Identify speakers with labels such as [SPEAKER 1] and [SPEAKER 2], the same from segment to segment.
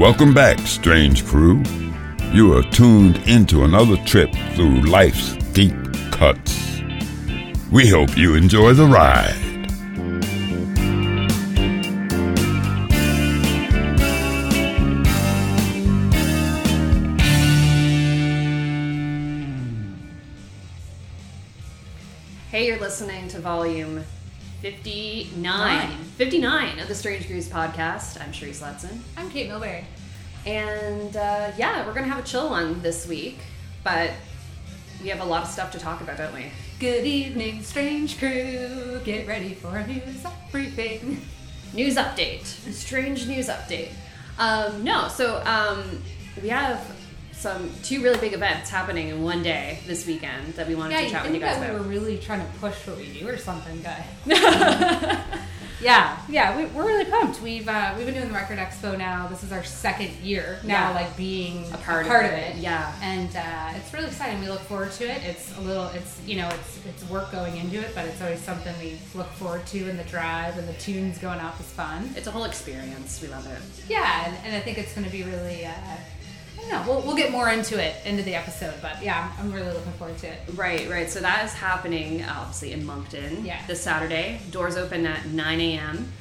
[SPEAKER 1] Welcome back, strange crew. You are tuned into another trip through life's deep cuts. We hope you enjoy the ride.
[SPEAKER 2] 59 of the Strange Grooves podcast. I'm Sharice Letson.
[SPEAKER 3] I'm Kate Milbury.
[SPEAKER 2] And uh, yeah, we're going to have a chill one this week, but we have a lot of stuff to talk about, don't we?
[SPEAKER 3] Good evening, strange crew. Get ready for a news briefing.
[SPEAKER 2] News update. Strange news update. Um, no, so um, we have some two really big events happening in one day this weekend that we wanted
[SPEAKER 3] Yeah,
[SPEAKER 2] to chat with you guys
[SPEAKER 3] that we
[SPEAKER 2] about.
[SPEAKER 3] were really trying to push what we do or something, guy? yeah, yeah, we, we're really pumped. We've uh, we've been doing the Record Expo now. This is our second year now,
[SPEAKER 2] Yeah.
[SPEAKER 3] like being
[SPEAKER 2] A part of
[SPEAKER 3] of
[SPEAKER 2] it,
[SPEAKER 3] it.
[SPEAKER 2] yeah.
[SPEAKER 3] and uh, it's really exciting. We look forward to it. It's a little, it's you know, it's it's work going into it, but it's always something we look forward to. And the drive and the tunes going off is fun.
[SPEAKER 2] It's a whole experience. We love it.
[SPEAKER 3] Yeah, and, and I think it's going to be really. Uh, Know. We'll, we'll get more into it into the episode, but yeah, I'm, really looking forward to it.
[SPEAKER 2] Right, right. So that is happening obviously in Moncton
[SPEAKER 3] Yeah.
[SPEAKER 2] this Saturday. Doors open at 9 a.m.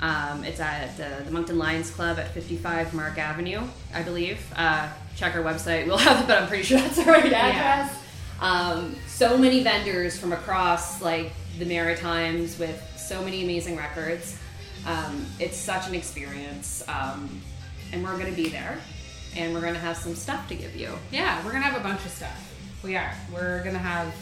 [SPEAKER 2] Um, it's at the, the Moncton Lions Club at 55 Mark Avenue, I believe. Uh, check our website. We'll have it, but I'm pretty sure that's the right address. Um, so many vendors from across like the Maritimes with so many amazing records. Um, it's such an experience, um, and we're going to be there, and we're to have some stuff to give you.
[SPEAKER 3] Yeah, we're gonna have a bunch of stuff. We are. We're gonna have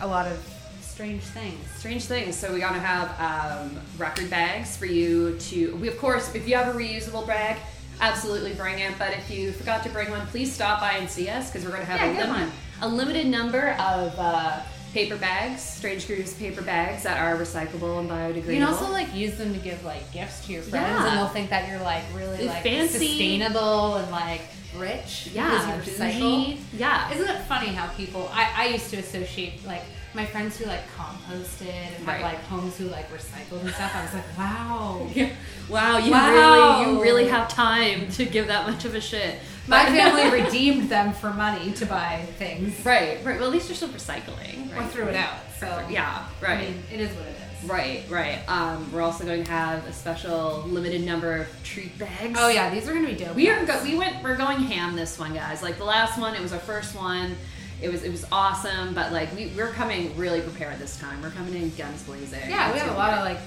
[SPEAKER 3] a lot of strange things.
[SPEAKER 2] strange things. So we gotta have um, record bags for you to. We of course, if you have a reusable bag, absolutely bring it. But if you forgot to bring one, please stop by and see us because we're gonna have
[SPEAKER 3] Yeah,
[SPEAKER 2] a, lim- a limited number of uh, paper bags, Strange Grooves paper bags that are recyclable and biodegradable.
[SPEAKER 3] You can also like use them to give like gifts to your friends,
[SPEAKER 2] Yeah.
[SPEAKER 3] and they'll think that you're like really like
[SPEAKER 2] fancy.
[SPEAKER 3] sustainable and like rich.
[SPEAKER 2] yeah,
[SPEAKER 3] because you recycle.
[SPEAKER 2] Yeah,
[SPEAKER 3] Isn't it funny how people? I, I used to associate like my friends who like composted and
[SPEAKER 2] Right.
[SPEAKER 3] had like homes who like recycled and stuff. I was like, wow.
[SPEAKER 2] wow, you
[SPEAKER 3] Wow.
[SPEAKER 2] really, you really have time to give that much of a shit.
[SPEAKER 3] My family redeemed them for money to buy things
[SPEAKER 2] right, right. Well, at least you're still recycling.
[SPEAKER 3] or threw it out. So
[SPEAKER 2] Yeah, right.
[SPEAKER 3] I mean, it is what it is.
[SPEAKER 2] Right, right. Um, we're also going to have a special limited number of treat bags.
[SPEAKER 3] Oh yeah, these are gonna be dope.
[SPEAKER 2] we are. Go- we went. We're going ham this one, guys. Like the last one, it was our first one. It was it was awesome, but like we we're coming really prepared this time. We're coming in guns blazing.
[SPEAKER 3] Yeah, we have a lot of like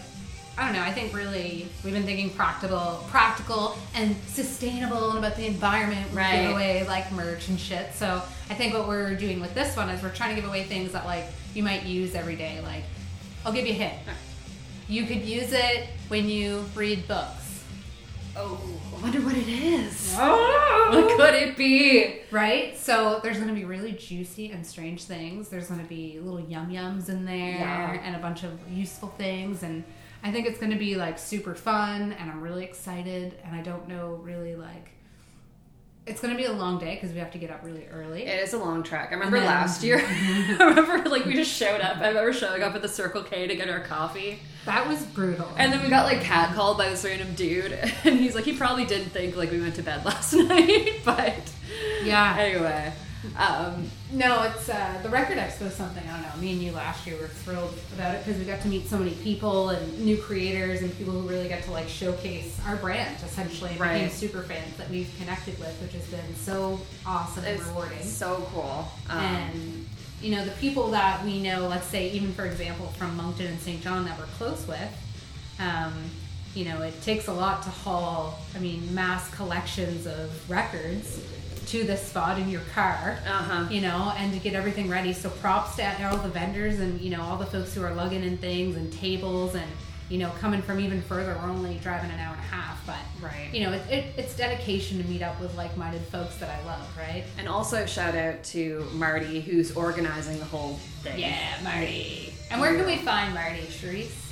[SPEAKER 3] I don't know, I think really we've been thinking practical practical and sustainable and about the environment. We
[SPEAKER 2] Right.
[SPEAKER 3] give away like merch and shit. So I think what we're doing with this one is we're trying to give away things that like you might use every day. Like I'll give you a hint. You could use it when you read books.
[SPEAKER 2] Oh, I wonder what it is.
[SPEAKER 3] Oh.
[SPEAKER 2] What could it be?
[SPEAKER 3] Right? So there's going to be really juicy and strange things. There's going to be little yum yums in there
[SPEAKER 2] Yeah.
[SPEAKER 3] and a bunch of useful things. And I think it's going to be like super fun. And I'm really excited. And I don't know really like. It's going to be a long day because we have to get up really early.
[SPEAKER 2] It is a long track. I remember
[SPEAKER 3] then-
[SPEAKER 2] last year. I remember like we just showed up. I remember showing up at the Circle K to get our coffee.
[SPEAKER 3] That was brutal.
[SPEAKER 2] And then we got like catcalled by this random dude, and he's like, he probably didn't think like we went to bed last night, but
[SPEAKER 3] yeah.
[SPEAKER 2] anyway, um,
[SPEAKER 3] No, it's uh, the record expo something I don't know. Me and you last year were thrilled about it because we got to meet so many people and new creators and people who really get to like showcase our brand essentially and became
[SPEAKER 2] Right.
[SPEAKER 3] super fans that we've connected with, which has been so awesome and rewarding.
[SPEAKER 2] so cool. Um,
[SPEAKER 3] and you know the people that we know, let's say even for example from Moncton and St. John that we're close with. Um, you know, it takes a lot to haul. I mean, mass collections of records to this spot in your car
[SPEAKER 2] uh-huh.
[SPEAKER 3] you know, and to get everything ready. So props to all the vendors and you know all the folks who are lugging in things and tables and you know coming from even further. We're only driving an hour and a half, but
[SPEAKER 2] Right.
[SPEAKER 3] you know it, it, it's dedication to meet up with like-minded folks that I love, right?
[SPEAKER 2] And also shout out to Marty who's organizing the whole thing.
[SPEAKER 3] Yeah, Marty. And where can we find Marty, Sharice?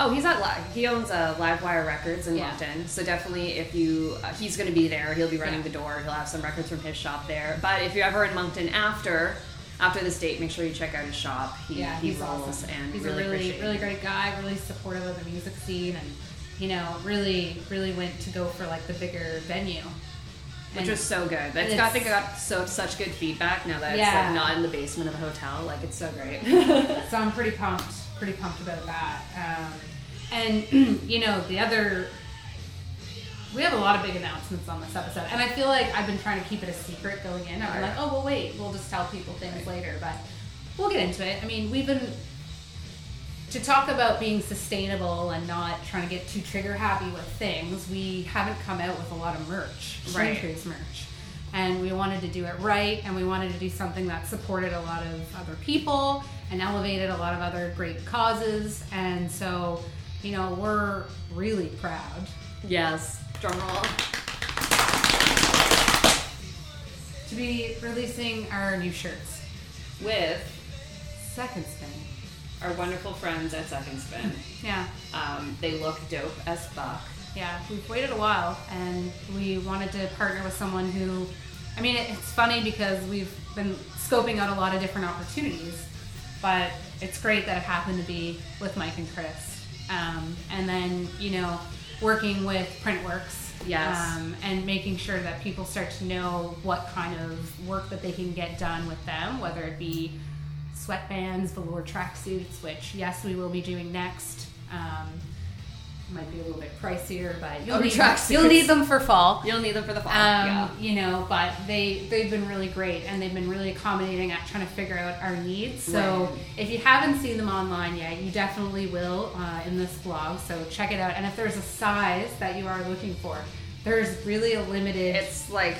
[SPEAKER 2] Oh, he's at Live. He owns uh, Livewire Records in
[SPEAKER 3] Yeah.
[SPEAKER 2] Moncton. So definitely, if you, uh, he's going to be there. He'll be running
[SPEAKER 3] Yeah.
[SPEAKER 2] the door. He'll have some records from his shop there. But if you're ever in Moncton after, after this date, make sure you check out his shop. He,
[SPEAKER 3] yeah,
[SPEAKER 2] he
[SPEAKER 3] he's
[SPEAKER 2] rolls
[SPEAKER 3] awesome.
[SPEAKER 2] and
[SPEAKER 3] he's
[SPEAKER 2] really
[SPEAKER 3] a really, really great guy, really supportive of the music scene, and you know, really, really went to go for like the bigger venue.
[SPEAKER 2] Which
[SPEAKER 3] And-
[SPEAKER 2] was so good. That's
[SPEAKER 3] and
[SPEAKER 2] got, I think I got so such good feedback now that it's
[SPEAKER 3] Yeah.
[SPEAKER 2] like not in the basement of a hotel. Like it's so great.
[SPEAKER 3] so I'm pretty pumped, pretty pumped about that. Um, and you know, the other, we have a lot of big announcements on this episode, and I feel like I've been trying to keep it a secret going in. I'm
[SPEAKER 2] Right.
[SPEAKER 3] like, oh well, wait, we'll just tell people things later, but we'll get into it. I mean, we've been to talk about being sustainable and not trying to get too trigger happy with things. We haven't come out with a lot of merch,
[SPEAKER 2] Right.
[SPEAKER 3] Merch. And we wanted to do it right, and we wanted to do something that supported a lot of other people and elevated a lot of other great causes. And so, you know, we're really proud
[SPEAKER 2] yes. Drum roll.
[SPEAKER 3] to be releasing our new shirts.
[SPEAKER 2] With
[SPEAKER 3] Second spin.
[SPEAKER 2] our wonderful friends at Second Spin.
[SPEAKER 3] Yeah.
[SPEAKER 2] Um, they look dope as fuck.
[SPEAKER 3] Yeah, we've waited a while and we wanted to partner with someone who, I mean, it's funny because we've been scoping out a lot of different opportunities, but it's great that it happened to be with Mike and Chris. Um, and then, you know, working with Printworks.
[SPEAKER 2] Yes.
[SPEAKER 3] Um, and making sure that people start to know what kind of work that they can get done with them, whether it be sweatbands, velour tracksuits, which, yes, we will be doing next. Um, might be a little bit pricier, but you'll,
[SPEAKER 2] Oh,
[SPEAKER 3] need,
[SPEAKER 2] tracksuits.
[SPEAKER 3] you'll need them for fall.
[SPEAKER 2] You'll need them for the fall.
[SPEAKER 3] Um,
[SPEAKER 2] yeah.
[SPEAKER 3] You know, but they they've been really great and they've been really accommodating at trying to figure out our needs. So
[SPEAKER 2] Right.
[SPEAKER 3] if you haven't seen them online yet, you definitely will uh, in this blog. So check it out. And if there's a size that you are looking for, there's really a limited.
[SPEAKER 2] It's like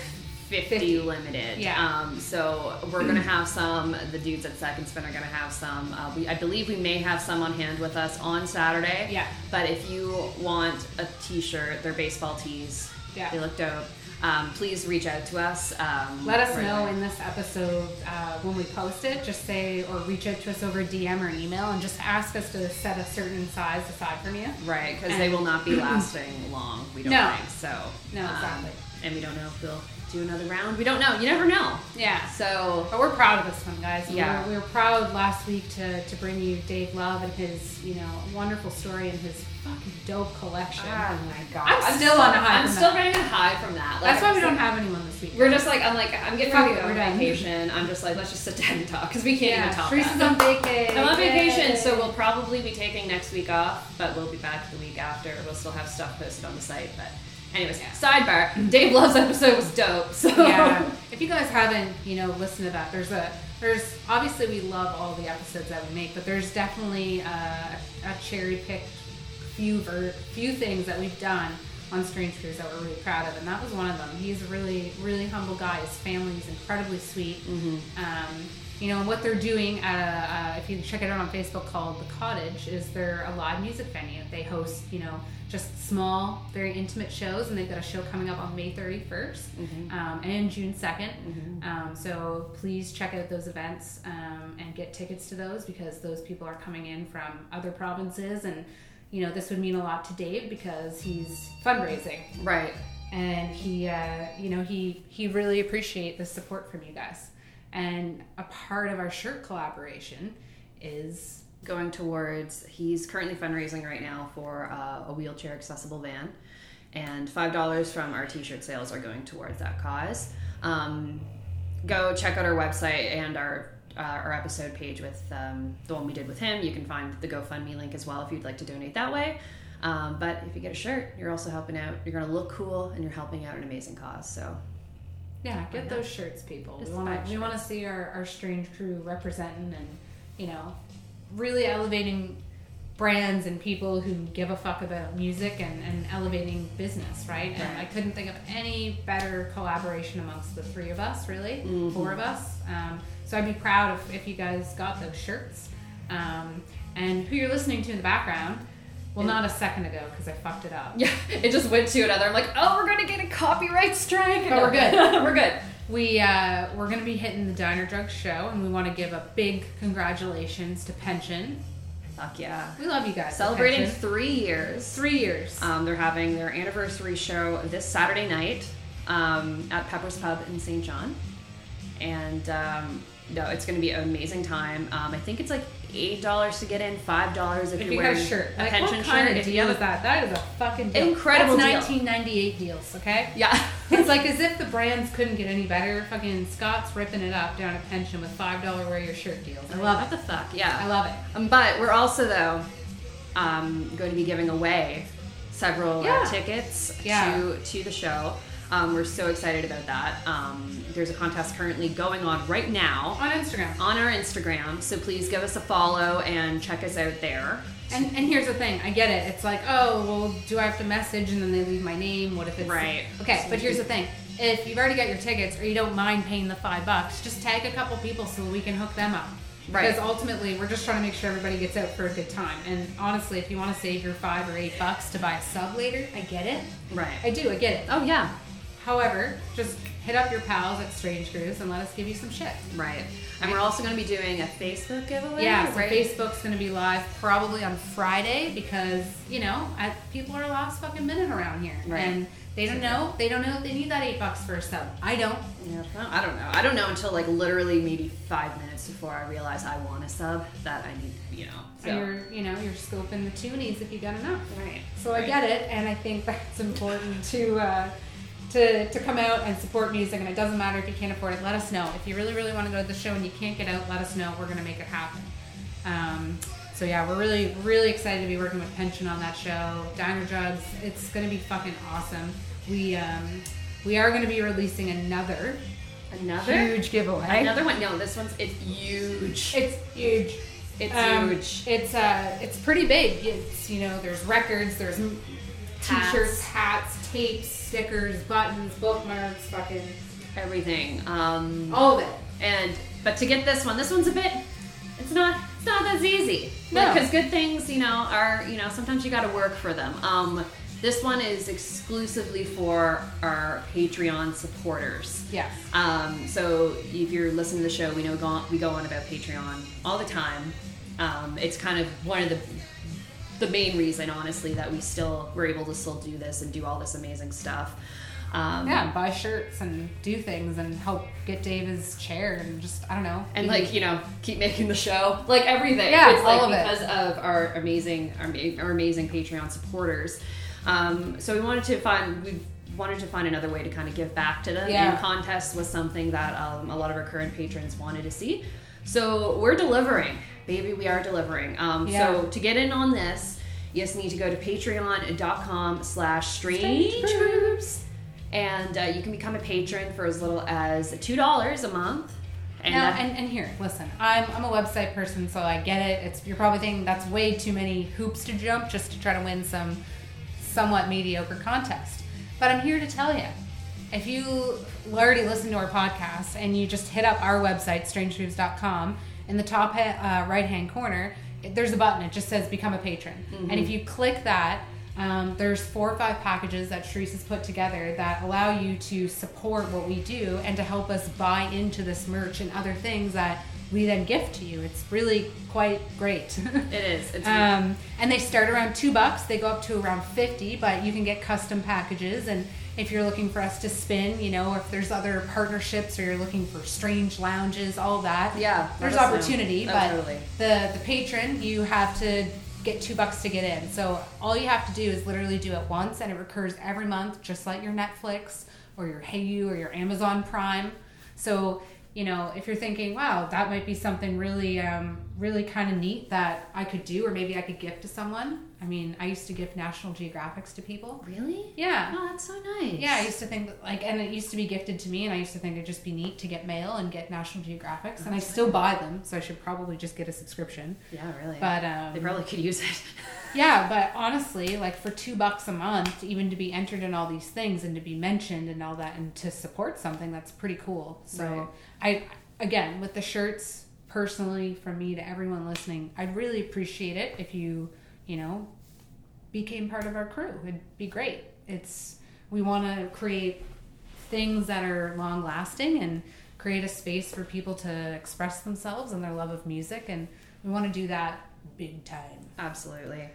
[SPEAKER 2] 50,
[SPEAKER 3] 50.
[SPEAKER 2] limited.
[SPEAKER 3] Yeah.
[SPEAKER 2] Um, so we're gonna have some. The dudes at Second Spin are gonna have some. Uh, we, I believe we may have some on hand with us on Saturday.
[SPEAKER 3] Yeah.
[SPEAKER 2] But if you want a T-shirt, they're baseball tees.
[SPEAKER 3] Yeah.
[SPEAKER 2] They look dope. Um, please reach out to us. Um,
[SPEAKER 3] let us
[SPEAKER 2] right
[SPEAKER 3] know
[SPEAKER 2] away.
[SPEAKER 3] in this episode uh, when we post it. Just say or reach out to us over DM or email and just ask us to set a certain size aside from you.
[SPEAKER 2] Right, because they will not be lasting long. We don't
[SPEAKER 3] No.
[SPEAKER 2] think so.
[SPEAKER 3] No,
[SPEAKER 2] Um,
[SPEAKER 3] exactly.
[SPEAKER 2] and we don't know if we'll do another round. We don't know. You never know.
[SPEAKER 3] Yeah.
[SPEAKER 2] So
[SPEAKER 3] But we're proud of this one, guys. We
[SPEAKER 2] Yeah.
[SPEAKER 3] were, we were proud last week to, to bring you Dave Love and his, you know, wonderful story and his fucking dope collection.
[SPEAKER 2] Oh my god!
[SPEAKER 3] I'm still on a high
[SPEAKER 2] I'm
[SPEAKER 3] from
[SPEAKER 2] still
[SPEAKER 3] that.
[SPEAKER 2] riding a high from that. Like,
[SPEAKER 3] That's why
[SPEAKER 2] I'm
[SPEAKER 3] we don't
[SPEAKER 2] so-
[SPEAKER 3] have anyone this week.
[SPEAKER 2] We're just like I'm like I'm getting
[SPEAKER 3] Fuck
[SPEAKER 2] ready to
[SPEAKER 3] it,
[SPEAKER 2] go on vacation. I'm just like let's just sit down and talk because we can't
[SPEAKER 3] yeah,
[SPEAKER 2] even talk.
[SPEAKER 3] Teresa's on vacation.
[SPEAKER 2] I'm on vacation, so we'll probably be taking next week off, but we'll be back the week after. We'll still have stuff posted on the site, but. Anyways, yeah. sidebar. Dave Love's episode was dope. So
[SPEAKER 3] yeah. If you guys haven't, you know, listened to that, there's a there's obviously we love all the episodes that we make, but there's definitely uh, a cherry picked few ver- few things that we've done on Strange Grooves that we're really proud of, and that was one of them. He's a really really humble guy. His family is incredibly sweet. Hmm. Um, you know, what they're doing at a, uh, if you check it out on Facebook called The Cottage, is they're a live music venue. They host, you know, just small, very intimate shows, and they've got a show coming up on May 31st um, and June 2nd. Um, so please check out those events um, and get tickets to those because those people are coming in from other provinces. And, you know, this would mean a lot to Dave because he's fundraising
[SPEAKER 2] right.
[SPEAKER 3] and he uh, you know he he really appreciate the support from you guys and a part of our shirt collaboration is
[SPEAKER 2] going towards he's currently fundraising right now for uh, a wheelchair accessible van. And five dollars from our t-shirt sales are going towards that cause. Um, go check out our website and our uh, our episode page with um, the one we did with him. You can find the gofundme link as well if you'd like to donate that way. Um, but if you get a shirt you're also helping out. You're going to look cool and you're helping out an amazing cause so.
[SPEAKER 3] Yeah get those shirts people.
[SPEAKER 2] Just
[SPEAKER 3] we want to we want to see our, our strange crew representing and you know really elevating brands and people who give a fuck about music and, and elevating business right? And i couldn't think of any better collaboration amongst the three of us really
[SPEAKER 2] Mm-hmm.
[SPEAKER 3] four of us. Um, so i'd be proud if, if you guys got those shirts. Um, and who you're listening to in the background well not a second ago because i fucked it up.
[SPEAKER 2] Yeah it just went to another. I'm like oh we're going to get a copyright strike.
[SPEAKER 3] But we're good.
[SPEAKER 2] we're good
[SPEAKER 3] We uh, we're gonna be hitting the Diner Drug show, and we want to give a big congratulations to Pension.
[SPEAKER 2] fuck yeah
[SPEAKER 3] We love you guys.
[SPEAKER 2] celebrating
[SPEAKER 3] Pension.
[SPEAKER 2] three years
[SPEAKER 3] three years.
[SPEAKER 2] Um, they're having their anniversary show this Saturday night um, at Pepper's Pub in St. John. And um, no, it's going to be an amazing time. Um, I think it's like eight dollars to get in, five dollars if,
[SPEAKER 3] If
[SPEAKER 2] you're
[SPEAKER 3] you
[SPEAKER 2] wearing
[SPEAKER 3] got a shirt,
[SPEAKER 2] a
[SPEAKER 3] like,
[SPEAKER 2] pension
[SPEAKER 3] what kind
[SPEAKER 2] shirt.
[SPEAKER 3] of
[SPEAKER 2] you
[SPEAKER 3] deal is that? That is a fucking deal.
[SPEAKER 2] Incredible
[SPEAKER 3] That's
[SPEAKER 2] deal.
[SPEAKER 3] 1998 deals, okay?
[SPEAKER 2] yeah,
[SPEAKER 3] It's like as if the brands couldn't get any better. Fucking Scott's ripping it up down at Pension with five dollar wear your shirt deals. I love
[SPEAKER 2] what
[SPEAKER 3] it.
[SPEAKER 2] the fuck? Yeah,
[SPEAKER 3] I love it.
[SPEAKER 2] Um, but we're also though um, going to be giving away several uh, tickets
[SPEAKER 3] Yeah.
[SPEAKER 2] to to the show. Um, we're so excited about that. Um, there's a contest currently going on right now
[SPEAKER 3] On Instagram.
[SPEAKER 2] on our Instagram, so please give us a follow and check us out there.
[SPEAKER 3] And, and here's the thing, I get it. It's like, oh, well, do I have to message and then they leave my name? What if it's
[SPEAKER 2] Right.
[SPEAKER 3] Okay, but here's the thing: if you've already got your tickets or you don't mind paying the five bucks, just tag a couple people so we can hook them up.
[SPEAKER 2] Right.
[SPEAKER 3] Because ultimately, we're just trying to make sure everybody gets out for a good time. And honestly, if you want to save your five or eight bucks to buy a sub later, I get it.
[SPEAKER 2] Right.
[SPEAKER 3] I do, I get it.
[SPEAKER 2] Oh yeah.
[SPEAKER 3] However, just hit up your pals at Strange Grooves and let us give you some shit.
[SPEAKER 2] Right. And we're also going to be doing a Facebook giveaway.
[SPEAKER 3] Yeah, so
[SPEAKER 2] right?
[SPEAKER 3] Facebook's going to be live probably on Friday because you know I, people are last fucking minute around here,
[SPEAKER 2] Right.
[SPEAKER 3] and they don't know they don't know if they need that eight bucks for a sub. I don't.
[SPEAKER 2] Yeah, well, I don't know. I don't know until like literally maybe five minutes before I realize I want a sub that I need, you know. So.
[SPEAKER 3] So you're you know you're scoping the toonies if you got enough.
[SPEAKER 2] right.
[SPEAKER 3] So I get it, and I think that's important to. Uh, to, to come out and support music, and it doesn't matter if you can't afford it. Let us know if you really, really want to go to the show and you can't get out. Let us know. We're gonna make it happen. Um, so yeah, we're really, really excited to be working with Pension on that show. Diner Drugs, it's gonna be fucking awesome. We um, we are gonna be releasing another
[SPEAKER 2] Another
[SPEAKER 3] huge giveaway.
[SPEAKER 2] Another one. No, this one's it's huge.
[SPEAKER 3] It's huge.
[SPEAKER 2] It's
[SPEAKER 3] Um,
[SPEAKER 2] huge.
[SPEAKER 3] It's uh, it's pretty big. It's you know, there's records, there's
[SPEAKER 2] Hats.
[SPEAKER 3] t-shirts, hats, tapes, stickers, buttons, bookmarks, fucking
[SPEAKER 2] Everything. Um,
[SPEAKER 3] all of it.
[SPEAKER 2] and but to get this one, this one's a bit. It's not. It's not as easy.
[SPEAKER 3] No.
[SPEAKER 2] Because good things, you know, are you know sometimes you got to work for them. Um, this one is exclusively for our Patreon supporters.
[SPEAKER 3] Yes.
[SPEAKER 2] Um, so if you're listening to the show, we know go on, we go on about Patreon all the time. Um, it's kind of one of the the main reason, honestly, that we still we're able to still do this and do all this amazing stuff. Um,
[SPEAKER 3] Yeah, buy shirts and do things and help get Dave his chair and just I don't know.
[SPEAKER 2] and like you know keep making the show like everything
[SPEAKER 3] Yeah,
[SPEAKER 2] it's like
[SPEAKER 3] all of it.
[SPEAKER 2] because of our amazing our, our amazing patreon supporters um, so we wanted to find we wanted to find another way to kind of give back to them
[SPEAKER 3] Yeah.
[SPEAKER 2] and contest was something that um, a lot of our current patrons wanted to see so we're delivering baby we are delivering um,
[SPEAKER 3] Yeah.
[SPEAKER 2] so to get in on this you just need to go to patreon.com slash strange
[SPEAKER 3] Strange
[SPEAKER 2] and uh, you can become a patron for as little as $2 a month and
[SPEAKER 3] now, and, and here, listen, I'm, I'm a website person, so I get it. It's you're probably thinking that's way too many hoops to jump just to try to win some somewhat mediocre contest. But I'm here to tell you, if you already listen to our podcast and you just hit up our website, strangegrooves.com, in the top uh, right hand corner, there's a button. It just says become a patron. And if you click that, um, there's four or five packages that Sharice has put together that allow you to support what we do and to help us buy into this merch and other things that we then gift to you. It's really quite great.
[SPEAKER 2] It is. It's
[SPEAKER 3] Um, and they start around two bucks. They go up to around fifty, but you can get custom packages. And if you're looking for us to spin, you know, if there's other partnerships or you're looking for strange lounges, all that,
[SPEAKER 2] Yeah,
[SPEAKER 3] there's opportunity. But
[SPEAKER 2] totally.
[SPEAKER 3] the the patron, you have to get two bucks to get in. So all you have to do is literally do it once, and it recurs every month, just like your Netflix or your Hayu or your Amazon Prime. So you know, if you're thinking, wow, that might be something really, um, really kind of neat that I could do, or maybe I could gift to someone. I mean, I used to gift National Geographics to people.
[SPEAKER 2] really?
[SPEAKER 3] Yeah.
[SPEAKER 2] Oh, that's so nice.
[SPEAKER 3] Yeah, I used to think that, like, and it used to be gifted to me, and I used to think it'd just be neat to get mail and get National Geographics, and I still buy them, so I should probably just get a subscription.
[SPEAKER 2] Yeah, really.
[SPEAKER 3] But um,
[SPEAKER 2] they probably could use it.
[SPEAKER 3] yeah, but honestly, like for two bucks a month, even to be entered in all these things and to be mentioned and all that, and to support something, that's pretty cool. So I, again, with the shirts, personally, from me to everyone listening, I'd really appreciate it if you, you know, became part of our crew. It'd be great. It's we want to create things that are long lasting and create a space for people to express themselves and their love of music, and we want to do that big time.
[SPEAKER 2] Absolutely.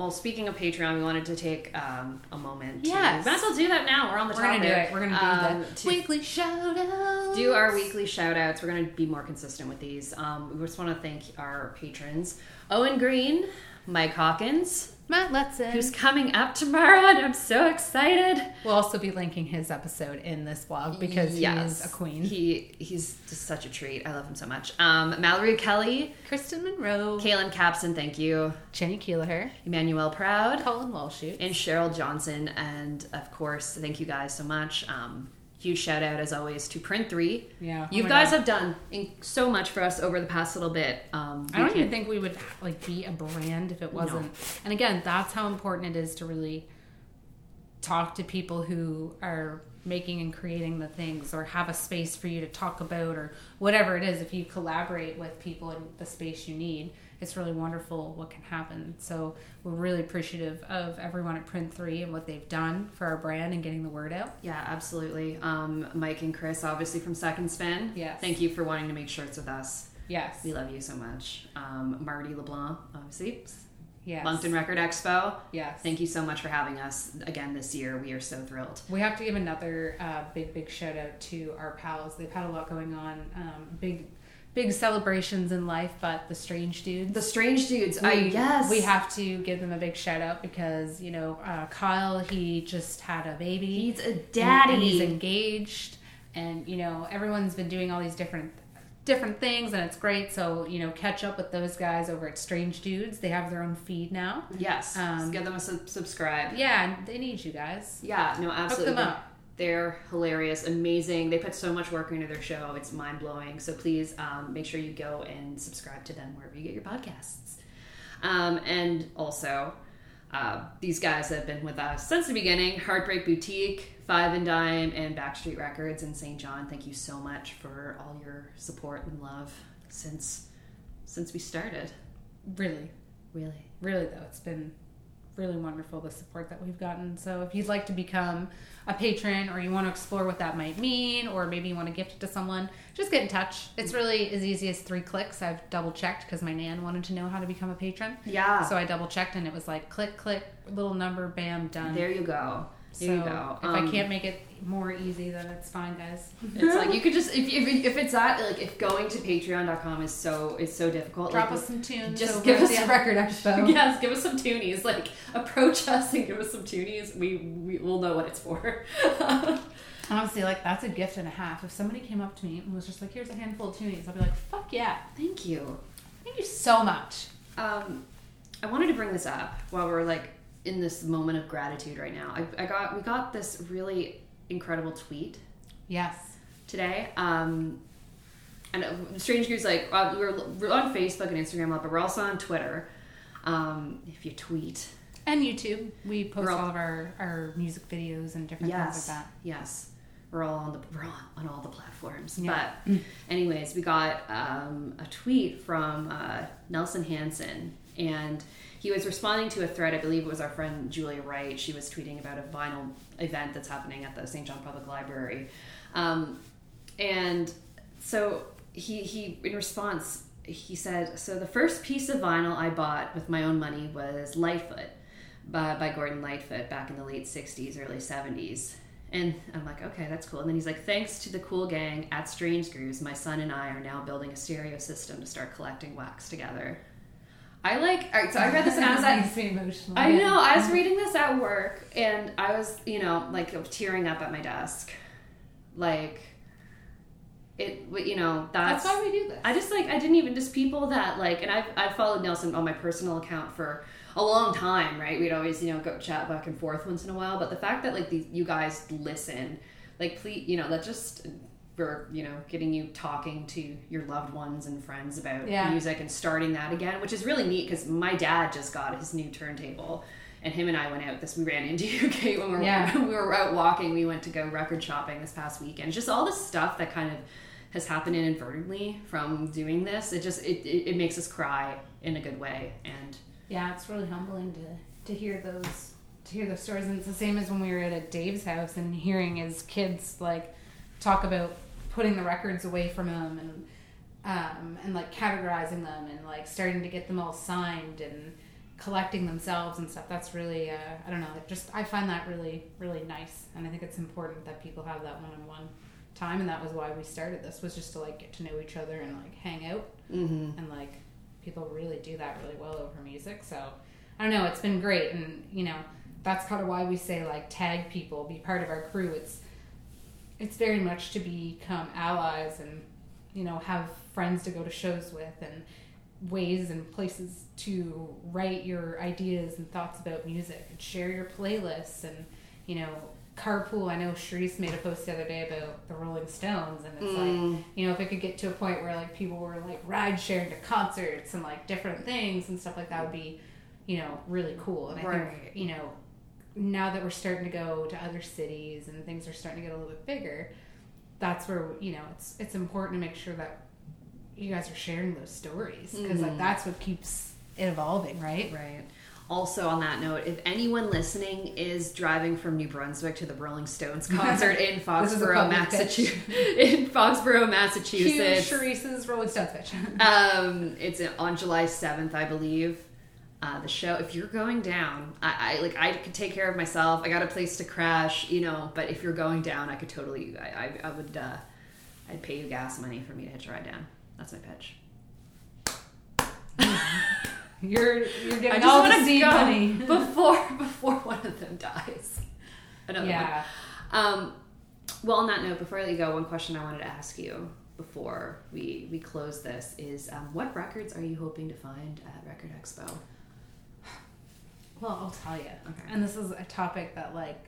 [SPEAKER 2] Well, speaking of Patreon, we wanted to take um, a moment.
[SPEAKER 3] Yes.
[SPEAKER 2] to, might as well do that now. We're on the
[SPEAKER 3] We're
[SPEAKER 2] topic.
[SPEAKER 3] gonna do it. We're gonna do
[SPEAKER 2] Um,
[SPEAKER 3] the
[SPEAKER 2] to
[SPEAKER 3] weekly shout outs.
[SPEAKER 2] do our weekly shout outs. We're going to be more consistent with these. Um, we just want to thank our patrons Owen Green, Mike Hawkins,
[SPEAKER 3] Matt Letson.
[SPEAKER 2] who's coming up tomorrow, and I'm so excited.
[SPEAKER 3] We'll also be linking his episode in this blog because he
[SPEAKER 2] Yes.
[SPEAKER 3] is a queen.
[SPEAKER 2] He he's just such a treat. I love him so much. Um, Mallory Kelly,
[SPEAKER 3] Kristen Monroe,
[SPEAKER 2] Kaylin Capson, thank you.
[SPEAKER 3] Jenny Keeler,
[SPEAKER 2] Emmanuel Proud,
[SPEAKER 3] Colin Walshoot.
[SPEAKER 2] and Cheryl Johnson. And of course, thank you guys so much. Um, huge shout out as always to Print Three.
[SPEAKER 3] Yeah. Oh
[SPEAKER 2] you guys
[SPEAKER 3] God.
[SPEAKER 2] have done in- so much for us over the past little bit. Um,
[SPEAKER 3] I don't even
[SPEAKER 2] can't-
[SPEAKER 3] think we would like be a brand if it wasn't. And again, that's how important it is to really talk to people who are making and creating the things or have a space for you to talk about or whatever it is if you collaborate with people in the space you need it's really wonderful what can happen so we're really appreciative of everyone at print 3 and what they've done for our brand and getting the word out
[SPEAKER 2] Yeah, absolutely. Um, Mike and Chris, obviously from Second Spin.
[SPEAKER 3] Yes.
[SPEAKER 2] Thank you for wanting to make shirts with us.
[SPEAKER 3] yes
[SPEAKER 2] We love you so much. Um, Marty LeBlanc, obviously.
[SPEAKER 3] yes
[SPEAKER 2] Moncton Record Expo.
[SPEAKER 3] yes
[SPEAKER 2] Thank you so much for having us again this year. We are so thrilled.
[SPEAKER 3] We have to give another uh, big, big shout out to our pals. They've had a lot going on, um, big, big celebrations in life. But the Strange Dudes,
[SPEAKER 2] The Strange Dudes.
[SPEAKER 3] we,
[SPEAKER 2] I yes.
[SPEAKER 3] we have to give them a big shout out because you know uh, Kyle, he just had a baby.
[SPEAKER 2] He's a daddy.
[SPEAKER 3] and he's engaged, and you know everyone's been doing all these different different things and it's great so you know catch up with those guys over at strange dudes they have their own feed now
[SPEAKER 2] yes.
[SPEAKER 3] Um,
[SPEAKER 2] Give them a sub- subscribe.
[SPEAKER 3] yeah they need you guys
[SPEAKER 2] Yeah. No, absolutely.
[SPEAKER 3] them up.
[SPEAKER 2] They're hilarious, amazing. They put so much work into their show. It's mind blowing. So please um, make sure you go and subscribe to them wherever you get your podcasts. Um, and also, uh, these guys have been with us since the beginning Heartbreak Boutique, Five and Dime, and Backstreet Records in St. John. Thank you so much for all your support and love since since we started.
[SPEAKER 3] really
[SPEAKER 2] Really.
[SPEAKER 3] really though it's been really wonderful the support that we've gotten. So if you'd like to become a patron or you want to explore what that might mean or maybe you want to gift it to someone just get in touch. It's mm-hmm. really as easy as three clicks. I've double checked because my nan wanted to know how to become a patron.
[SPEAKER 2] Yeah.
[SPEAKER 3] so i double checked and it was like click click little number bam done.
[SPEAKER 2] There you go. There
[SPEAKER 3] so
[SPEAKER 2] you go.
[SPEAKER 3] if
[SPEAKER 2] Um,
[SPEAKER 3] i can't make it more easy then it's fine guys.
[SPEAKER 2] It's like you could just if, if, if it's that like if going to patreon.com is so is so difficult
[SPEAKER 3] drop
[SPEAKER 2] like,
[SPEAKER 3] us some tunes
[SPEAKER 2] just
[SPEAKER 3] over
[SPEAKER 2] give us
[SPEAKER 3] the
[SPEAKER 2] some-
[SPEAKER 3] record expo.
[SPEAKER 2] Yes give us some toonies like approach us and give us some toonies. We, we will know what it's for.
[SPEAKER 3] Honestly like that's a gift and a half. If somebody came up to me and was just like here's a handful of tunes i'll be like fuck yeah.
[SPEAKER 2] Thank you.
[SPEAKER 3] Thank you so much.
[SPEAKER 2] um i wanted to bring this up while we're like in this moment of gratitude right now i, I got we got this really incredible tweet
[SPEAKER 3] Yes.
[SPEAKER 2] today. Um, and Strange Grooves, like, uh, we're, we're on Facebook and Instagram a lot, but we're also on Twitter. Um, if you tweet,
[SPEAKER 3] And YouTube. We post
[SPEAKER 2] all-
[SPEAKER 3] all of our, our music videos and different
[SPEAKER 2] yes,
[SPEAKER 3] things like that.
[SPEAKER 2] yes, we're all on the we're on, on all the platforms.
[SPEAKER 3] Yeah.
[SPEAKER 2] But, anyways, we got um, a tweet from uh, Nelson Hansen, and he was responding to a thread. I believe it was our friend Julia Wright. She was tweeting about a vinyl event that's happening at the St. John Public Library, um, and so he he in response he said, "So the first piece of vinyl I bought with my own money was Lightfoot." by, by Gordon Lightfoot back in the late 60s, early 70s. And I'm like, okay, that's cool. And then he's like, thanks to the cool gang at Strange Grooves, my son and I are now building a stereo system to start collecting wax together. I like, all right, so I read this and I was
[SPEAKER 3] me emotional.
[SPEAKER 2] I know. I was reading this at work, and I was, you know, like tearing up at my desk, like it. You know, that's,
[SPEAKER 3] That's why we do this.
[SPEAKER 2] I just like I didn't even just people that like, and I've I've followed Nelson on my personal account for a long time, right? We'd always you know go chat back and forth once in a while, but the fact that like these you guys listen, like please, you know, that just for you know getting you talking to your loved ones and friends about
[SPEAKER 3] Yeah.
[SPEAKER 2] music and starting that again, which is really neat because my dad just got his new turntable. And him and I went out this. We ran into UK when we were
[SPEAKER 3] Yeah.
[SPEAKER 2] we were out walking. We went to go record shopping this past weekend. Just all this stuff that kind of has happened inadvertently from doing this. It just it, it, it makes us cry in a good way. And
[SPEAKER 3] Yeah, it's really humbling to to hear those to hear those stories. And it's the same as when we were at Dave's house and hearing his kids like talk about putting the records away from him and um, and like categorizing them and like starting to get them all signed and collecting themselves and stuff. That's really, uh, I don't know, just I find that really, really nice, and I think it's important that people have that one-on-one time, and that was why we started this was just to like get to know each other and like hang out,
[SPEAKER 2] Mm-hmm.
[SPEAKER 3] and like people really do that really well over music. So I don't know, it's been great, and you know that's kind of why we say like tag people, be part of our crew. It's it's very much to become allies and you know have friends to go to shows with and ways and places to write your ideas and thoughts about music and share your playlists and you know carpool. I know Sharice made a post the other day about the rolling stones and it's like mm. you know if it could get to a point where like people were like ride sharing to concerts and like different things and stuff like that would be you know really cool. And i
[SPEAKER 2] Right.
[SPEAKER 3] think you know now that we're starting to go to other cities and things are starting to get a little bit bigger that's where you know it's it's important to make sure that you guys are sharing those stories because like
[SPEAKER 2] Mhm.
[SPEAKER 3] that's what keeps it evolving right
[SPEAKER 2] Right. Also, on that note, if anyone listening is driving from New Brunswick to the Rolling Stones concert in
[SPEAKER 3] This is a
[SPEAKER 2] Foxborough, Massachusetts, in Foxborough,
[SPEAKER 3] Cue
[SPEAKER 2] Massachusetts,
[SPEAKER 3] Sharice's Rolling Stones bitch.
[SPEAKER 2] um, it's on July seventh, I believe. Uh, the show. If you're going down, I, I like I could take care of myself. I got a place to crash, you know. But if you're going down, I could totally. I, I, I would. Uh, I'd pay you gas money for me to hitch a ride down. That's my pitch.
[SPEAKER 3] You're you're getting all
[SPEAKER 2] want
[SPEAKER 3] the
[SPEAKER 2] to
[SPEAKER 3] seed money.
[SPEAKER 2] before before one of them dies. Another
[SPEAKER 3] yeah.
[SPEAKER 2] one. Um, well, on that note, before I let you go, one question I wanted to ask you before we we close this is, um, what records are you hoping to find at Record Expo?
[SPEAKER 3] Well, I'll tell you.
[SPEAKER 2] Okay.
[SPEAKER 3] And this is a topic that like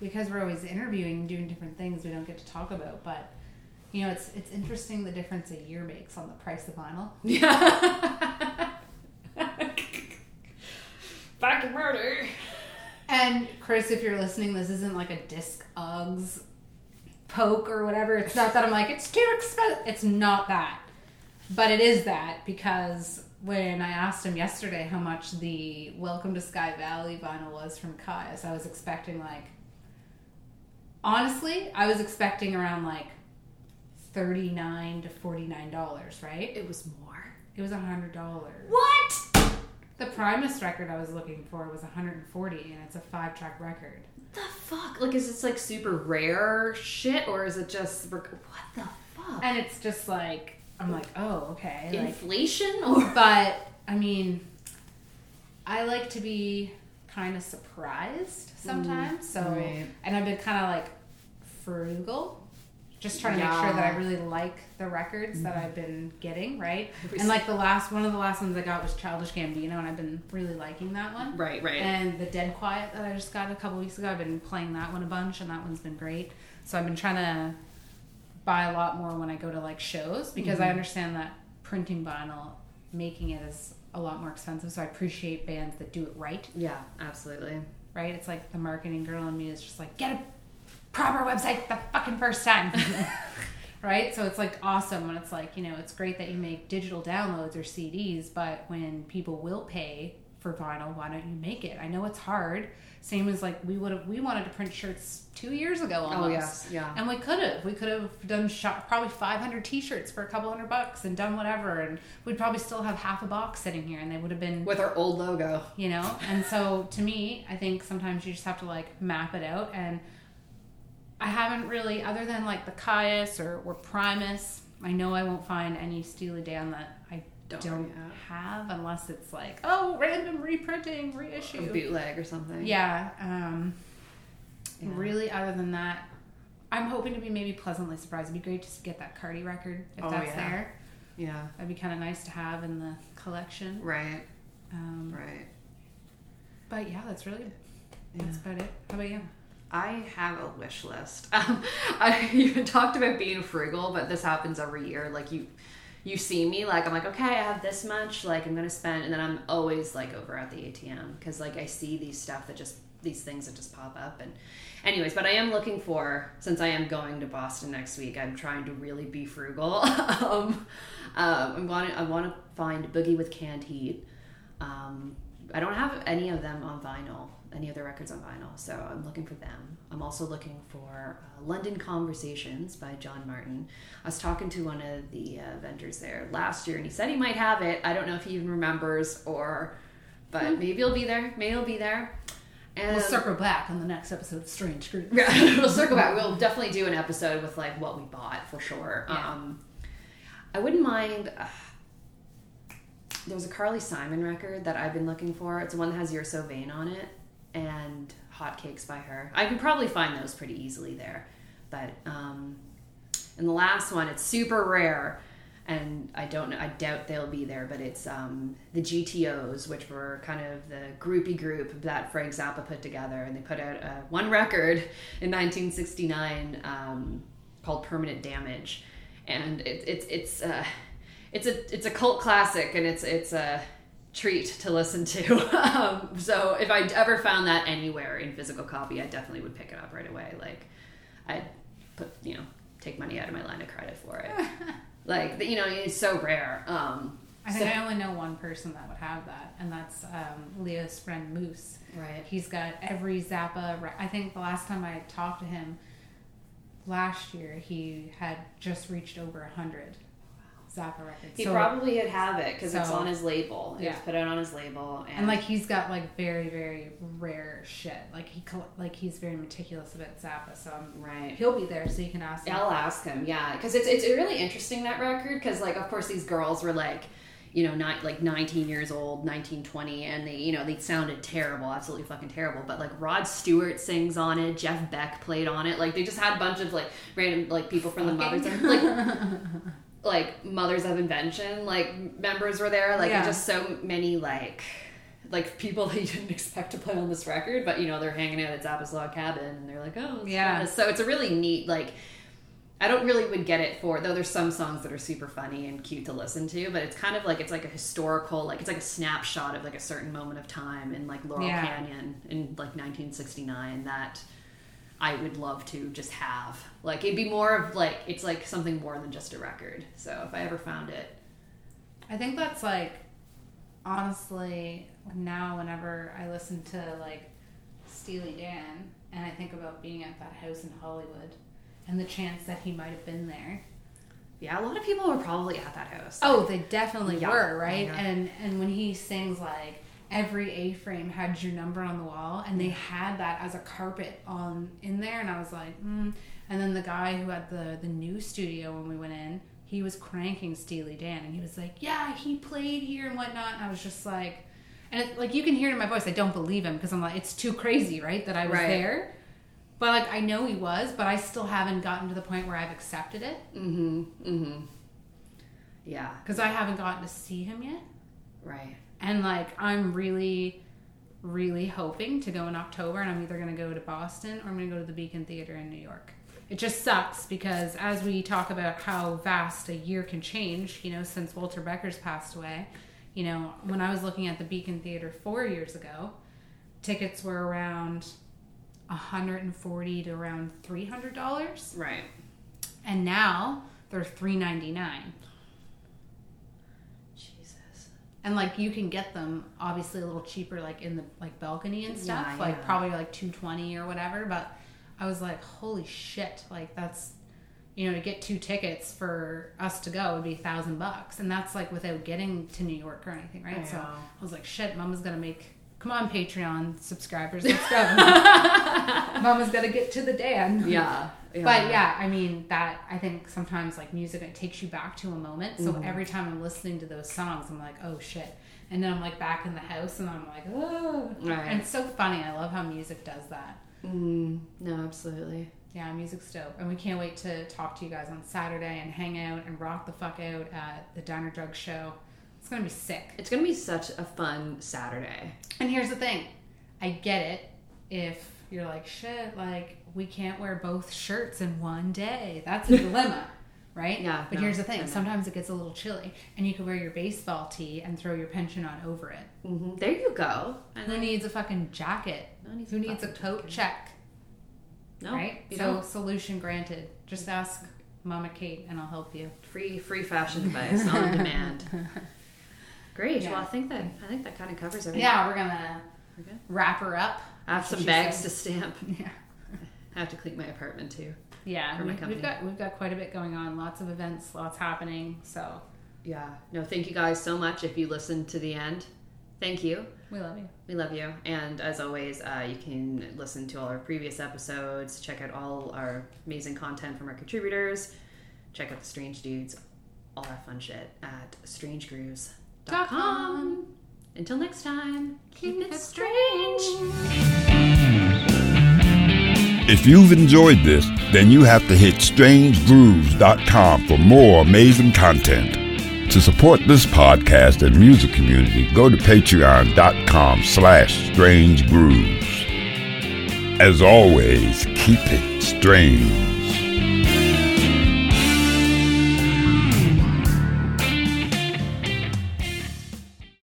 [SPEAKER 3] because we're always interviewing and doing different things we don't get to talk about, but you know, it's it's interesting the difference a year makes on the price of vinyl.
[SPEAKER 2] Yeah. Back Fucking murder.
[SPEAKER 3] And Chris, if you're listening, this isn't like a disc Uggs poke or whatever. It's not that I'm like, it's too expensive. It's not that. But it is that because when I asked him yesterday how much the Welcome to Sky Valley vinyl was from Kyuss, I was expecting like, honestly, I was expecting around like 39 to $49, right?
[SPEAKER 2] It was more.
[SPEAKER 3] It was a $100.
[SPEAKER 2] What?
[SPEAKER 3] The Primus record I was looking for was 140 and it's a five track record.
[SPEAKER 2] The fuck? Like, is this like super rare shit, or is it just what the fuck?
[SPEAKER 3] And it's just like I'm like, oh, okay. Like,
[SPEAKER 2] Inflation or
[SPEAKER 3] but I mean, I like to be kind of surprised mm, sometimes. so,
[SPEAKER 2] right.
[SPEAKER 3] and I've been kind of like frugal, just trying to make sure that I really like the records that mm-hmm. I've been getting, right? And like the last one of the last ones I got was Childish Gambino, and I've been really liking that one.
[SPEAKER 2] right, right.
[SPEAKER 3] And the Dead Quiet that I just got a couple weeks ago, I've been playing that one a bunch, and that one's been great. So I've been trying to buy a lot more when I go to like shows because I mm-hmm. understand that printing vinyl, making it is a lot more expensive. So I appreciate bands that do it right.
[SPEAKER 2] yeah, absolutely.
[SPEAKER 3] Right? It's like the marketing girl in me is just like get a proper website the fucking first time. right? So it's like awesome when it's like, you know, it's great that you make digital downloads or CDs, but when people will pay for vinyl, why don't you make it? I know it's hard. Same as like we would have we wanted to print shirts two years ago oh, almost.
[SPEAKER 2] Oh yes, yeah.
[SPEAKER 3] And we could have. We could have done shop, probably 500 t-shirts for a couple hundred bucks and done whatever. And we'd probably still have half a box sitting here and they would have been
[SPEAKER 2] With our old logo.
[SPEAKER 3] you know and so to me i think sometimes you just have to like map it out and i haven't really other than like the kyuss or, or primus i know i won't find any steely dan that
[SPEAKER 2] Don't
[SPEAKER 3] don't,
[SPEAKER 2] yeah.
[SPEAKER 3] have unless it's like oh random reprinting reissue A
[SPEAKER 2] bootleg or something.
[SPEAKER 3] yeah um
[SPEAKER 2] Yeah.
[SPEAKER 3] really other than that i'm hoping to be maybe pleasantly surprised it'd be great to get that cardi record if
[SPEAKER 2] Oh,
[SPEAKER 3] that's
[SPEAKER 2] yeah.
[SPEAKER 3] there
[SPEAKER 2] Yeah.
[SPEAKER 3] that'd be kind of nice to have in the collection
[SPEAKER 2] Right.
[SPEAKER 3] um,
[SPEAKER 2] Right.
[SPEAKER 3] but yeah that's really that's about it how about you
[SPEAKER 2] I have a wish list. Um, I even talked about being frugal, but this happens every year. Like you, you see me like I'm like okay, I have this much. Like I'm gonna spend, and then I'm always like over at the ATM because like I see these stuff that just these things that just pop up. And anyways, but I am looking for since I am going to Boston next week. I'm trying to really be frugal. um, um, I'm going to I want to find Boogie with Canned Heat. Um, I don't have any of them on vinyl, any of their records on vinyl, so I'm looking for them. I'm also looking for uh, London Conversations by John Martyn. I was talking to one of the uh, vendors there last year, and he said he might have it. I don't know if he even remembers or but maybe he'll be there. Maybe he'll be there. And
[SPEAKER 3] We'll circle back on the next episode of Strange Grooves.
[SPEAKER 2] Yeah, we'll circle back. We'll definitely do an episode with like what we bought for sure.
[SPEAKER 3] Yeah.
[SPEAKER 2] Um, I wouldn't mind. Uh, there was a Carly Simon record that I've been looking for. It's the one that has "You're So Vain" on it and "Hotcakes" by her. I could probably find those pretty easily there, but um, and the last one, it's super rare, and I don't know. I doubt they'll be there, but it's um, the GTOs, which were kind of the groupie group that Frank Zappa put together, and they put out uh, one record in 1969 um, called "Permanent Damage," and it, it's it's uh, it's a it's a cult classic, and it's it's a treat to listen to. um, so if I ever found that anywhere in physical copy, I definitely would pick it up right away. Like I'd put you know take money out of my line of credit for it. like you know it's so rare. Um,
[SPEAKER 3] I think
[SPEAKER 2] so-
[SPEAKER 3] I only know one person that would have that, and that's um, Leo's friend Moose.
[SPEAKER 2] Right.
[SPEAKER 3] He's got every Zappa. re- I think the last time I talked to him last year, he had just reached over a hundred Zappa records.
[SPEAKER 2] He
[SPEAKER 3] So-
[SPEAKER 2] probably would have it because it's on his label.
[SPEAKER 3] Yeah.
[SPEAKER 2] It's put out on his label, and,
[SPEAKER 3] and like he's got like very very rare shit. Like he like he's very meticulous about Zappa. So I'm,
[SPEAKER 2] right.
[SPEAKER 3] he'll be there, so you can ask him.
[SPEAKER 2] I'll ask him, yeah, because it's it's really interesting that record because like of course these girls were like, you know, not like 19 years old, 19, 20, and they you know they sounded terrible, absolutely fucking terrible. But like Rod Stewart sings on it, Jeff Beck played on it, like they just had a bunch of like random like people from the mothers like like mothers of invention like members were there like
[SPEAKER 3] Yeah.
[SPEAKER 2] just so many like like people that you didn't expect to play on this record, but you know they're hanging out at Zappa's log cabin and they're like, oh, it's
[SPEAKER 3] Yeah.
[SPEAKER 2] fun. So it's a really neat like. I don't really would get it for though. There's some songs that are super funny and cute to listen to, but it's kind of like it's like a historical, like it's like a snapshot of like a certain moment of time in like Laurel
[SPEAKER 3] Yeah.
[SPEAKER 2] Canyon in like 1969 that I would love to just have. Like it'd be more of like it's like something more than just a record. So if I ever found it,
[SPEAKER 3] I think that's like honestly now whenever I listen to like Steely Dan and I think about being at that house in Hollywood and the chance that he might have been there.
[SPEAKER 2] yeah, a lot of people were probably at that house.
[SPEAKER 3] Oh, they definitely
[SPEAKER 2] Yeah.
[SPEAKER 3] were, right?
[SPEAKER 2] Yeah.
[SPEAKER 3] And and when he sings like every A frame had your number on the wall and they had that as a carpet on in there and I was like, mm. and then the guy who had the the new studio when we went in, he was cranking Steely Dan and he was like, Yeah, he played here and whatnot and I was just like and it, like you can hear it in my voice, I don't believe him because I'm like, it's too crazy, right? That I was
[SPEAKER 2] Right.
[SPEAKER 3] there. But like I know he was, but I still haven't gotten to the point where I've accepted it
[SPEAKER 2] Mm-hmm. Mm-hmm. Yeah.
[SPEAKER 3] because I haven't gotten to see him yet.
[SPEAKER 2] Right.
[SPEAKER 3] And like I'm really really hoping to go in October and I'm either going to go to Boston or I'm going to go to the Beacon Theater in New York. It just sucks because as we talk about how vast a year can change, you know, since Walter Becker's passed away, you know, when I was looking at the Beacon Theater 4 years ago, tickets were around 140 to around $300
[SPEAKER 2] Right.
[SPEAKER 3] and now they're 399 and like you can get them obviously a little cheaper like in the like balcony and stuff
[SPEAKER 2] Yeah,
[SPEAKER 3] like
[SPEAKER 2] yeah.
[SPEAKER 3] probably like 220 or whatever but i was like holy shit like that's you know to get two tickets for us to go would be a thousand bucks. And that's like without getting to new york or anything right? So i was like shit mama's gonna make come on patreon subscribers let's go mama's gotta get to the dan
[SPEAKER 2] Yeah.
[SPEAKER 3] but yeah, I mean that I think sometimes like music it takes you back to a moment. So
[SPEAKER 2] Mm-hmm.
[SPEAKER 3] every time I'm listening to those songs, I'm like, oh shit. And then I'm like back in the house and I'm like, oh.
[SPEAKER 2] Right.
[SPEAKER 3] And it's so funny. I love how music does that.
[SPEAKER 2] Mm, no, absolutely.
[SPEAKER 3] Yeah, music's dope. And we can't wait to talk to you guys on Saturday and hang out and rock the fuck out at the Diner Drug Show. It's gonna be sick.
[SPEAKER 2] It's gonna be such a fun Saturday.
[SPEAKER 3] And here's the thing I get it if you're like, shit, like, we can't wear both shirts in one day. That's a dilemma, right?
[SPEAKER 2] Yeah,
[SPEAKER 3] But
[SPEAKER 2] no,
[SPEAKER 3] here's the thing sometimes it gets a little chilly, and you can wear your baseball tee and throw your pension on over it.
[SPEAKER 2] Mm-hmm. There you go. And
[SPEAKER 3] Who needs a fucking jacket?
[SPEAKER 2] Needs
[SPEAKER 3] Who
[SPEAKER 2] a
[SPEAKER 3] needs a coat
[SPEAKER 2] jacket.
[SPEAKER 3] check?
[SPEAKER 2] no,
[SPEAKER 3] right? So,
[SPEAKER 2] don't.
[SPEAKER 3] solution granted. Just ask Mama Kate, and I'll help you.
[SPEAKER 2] free free fashion advice on demand. Great.
[SPEAKER 3] Yeah.
[SPEAKER 2] Well, I think that I think that kind of covers everything.
[SPEAKER 3] Yeah, we're gonna
[SPEAKER 2] We're good.
[SPEAKER 3] wrap her up.
[SPEAKER 2] I have some bags
[SPEAKER 3] said.
[SPEAKER 2] to stamp.
[SPEAKER 3] Yeah.
[SPEAKER 2] I have to clean my apartment too.
[SPEAKER 3] Yeah, we, we've got we've got quite a bit going on. Lots of events, lots happening. So
[SPEAKER 2] Yeah. No, thank you guys so much. If you listened to the end, Thank you.
[SPEAKER 3] We love you.
[SPEAKER 2] We love you. And as always, uh, you can listen to all our previous episodes, check out all our amazing content from our contributors, check out the Strange Dudes, all that fun shit at strangegrooves.com. Until next time, keep it strange.
[SPEAKER 1] If you've enjoyed this, then you have to hit strangegrooves.com for more amazing content. To support this podcast and music community, go to patreon.com slash strange strangegrooves. As always, keep it strange.